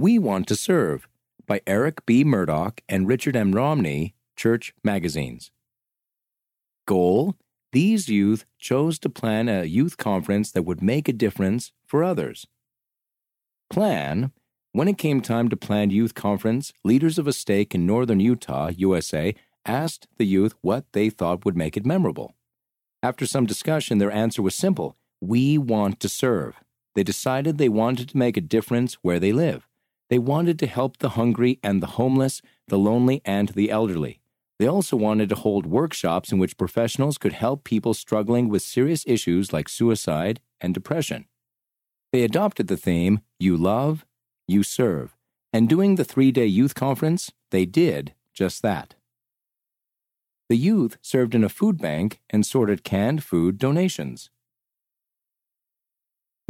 We Want to Serve by Eric B. Murdock and Richard M. Romney, Church Magazines. Goal These youth chose to plan a youth conference that would make a difference for others. Plan When it came time to plan youth conference, leaders of a stake in northern Utah, USA, asked the youth what they thought would make it memorable. After some discussion, their answer was simple We want to serve. They decided they wanted to make a difference where they live. They wanted to help the hungry and the homeless, the lonely and the elderly. They also wanted to hold workshops in which professionals could help people struggling with serious issues like suicide and depression. They adopted the theme, You Love, You Serve, and during the three day youth conference, they did just that. The youth served in a food bank and sorted canned food donations.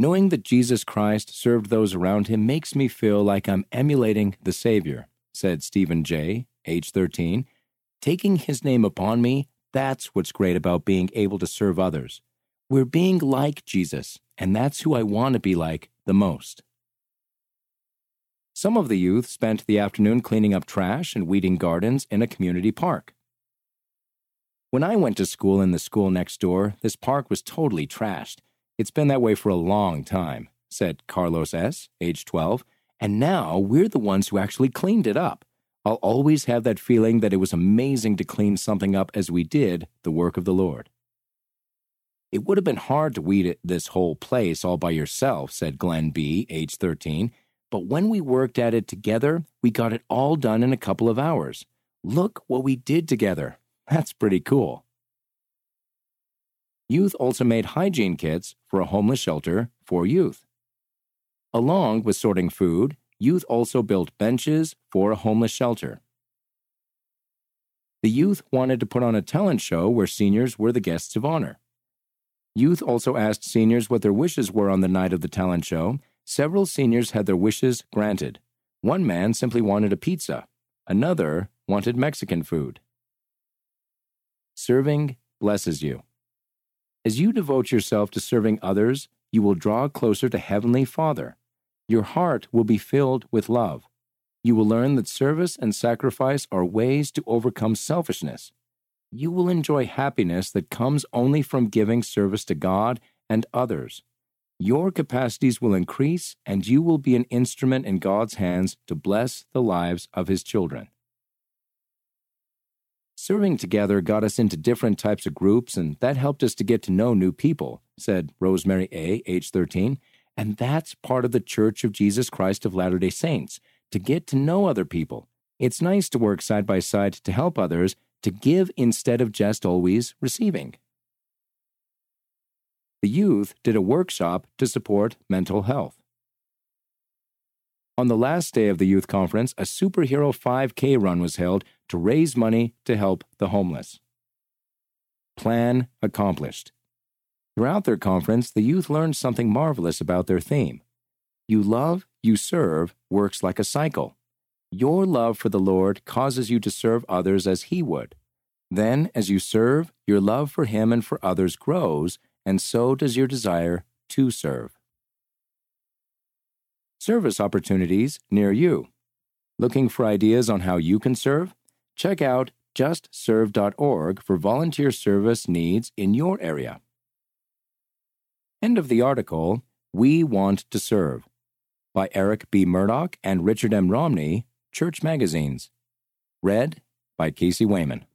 Knowing that Jesus Christ served those around him makes me feel like I'm emulating the Savior, said Stephen J., age 13. Taking his name upon me, that's what's great about being able to serve others. We're being like Jesus, and that's who I want to be like the most. Some of the youth spent the afternoon cleaning up trash and weeding gardens in a community park. When I went to school in the school next door, this park was totally trashed. It's been that way for a long time, said Carlos S., age 12, and now we're the ones who actually cleaned it up. I'll always have that feeling that it was amazing to clean something up as we did the work of the Lord. It would have been hard to weed this whole place all by yourself, said Glenn B., age 13, but when we worked at it together, we got it all done in a couple of hours. Look what we did together. That's pretty cool. Youth also made hygiene kits for a homeless shelter for youth. Along with sorting food, youth also built benches for a homeless shelter. The youth wanted to put on a talent show where seniors were the guests of honor. Youth also asked seniors what their wishes were on the night of the talent show. Several seniors had their wishes granted. One man simply wanted a pizza, another wanted Mexican food. Serving blesses you. As you devote yourself to serving others, you will draw closer to Heavenly Father. Your heart will be filled with love. You will learn that service and sacrifice are ways to overcome selfishness. You will enjoy happiness that comes only from giving service to God and others. Your capacities will increase, and you will be an instrument in God's hands to bless the lives of His children. Serving together got us into different types of groups, and that helped us to get to know new people, said Rosemary A., age 13. And that's part of the Church of Jesus Christ of Latter day Saints, to get to know other people. It's nice to work side by side to help others, to give instead of just always receiving. The youth did a workshop to support mental health. On the last day of the youth conference, a superhero 5K run was held to raise money to help the homeless. Plan accomplished. Throughout their conference, the youth learned something marvelous about their theme. You love, you serve works like a cycle. Your love for the Lord causes you to serve others as He would. Then, as you serve, your love for Him and for others grows, and so does your desire to serve service opportunities near you. Looking for ideas on how you can serve? Check out justserve.org for volunteer service needs in your area. End of the article We Want to Serve by Eric B. Murdock and Richard M. Romney, Church Magazines. Read by Casey Wayman.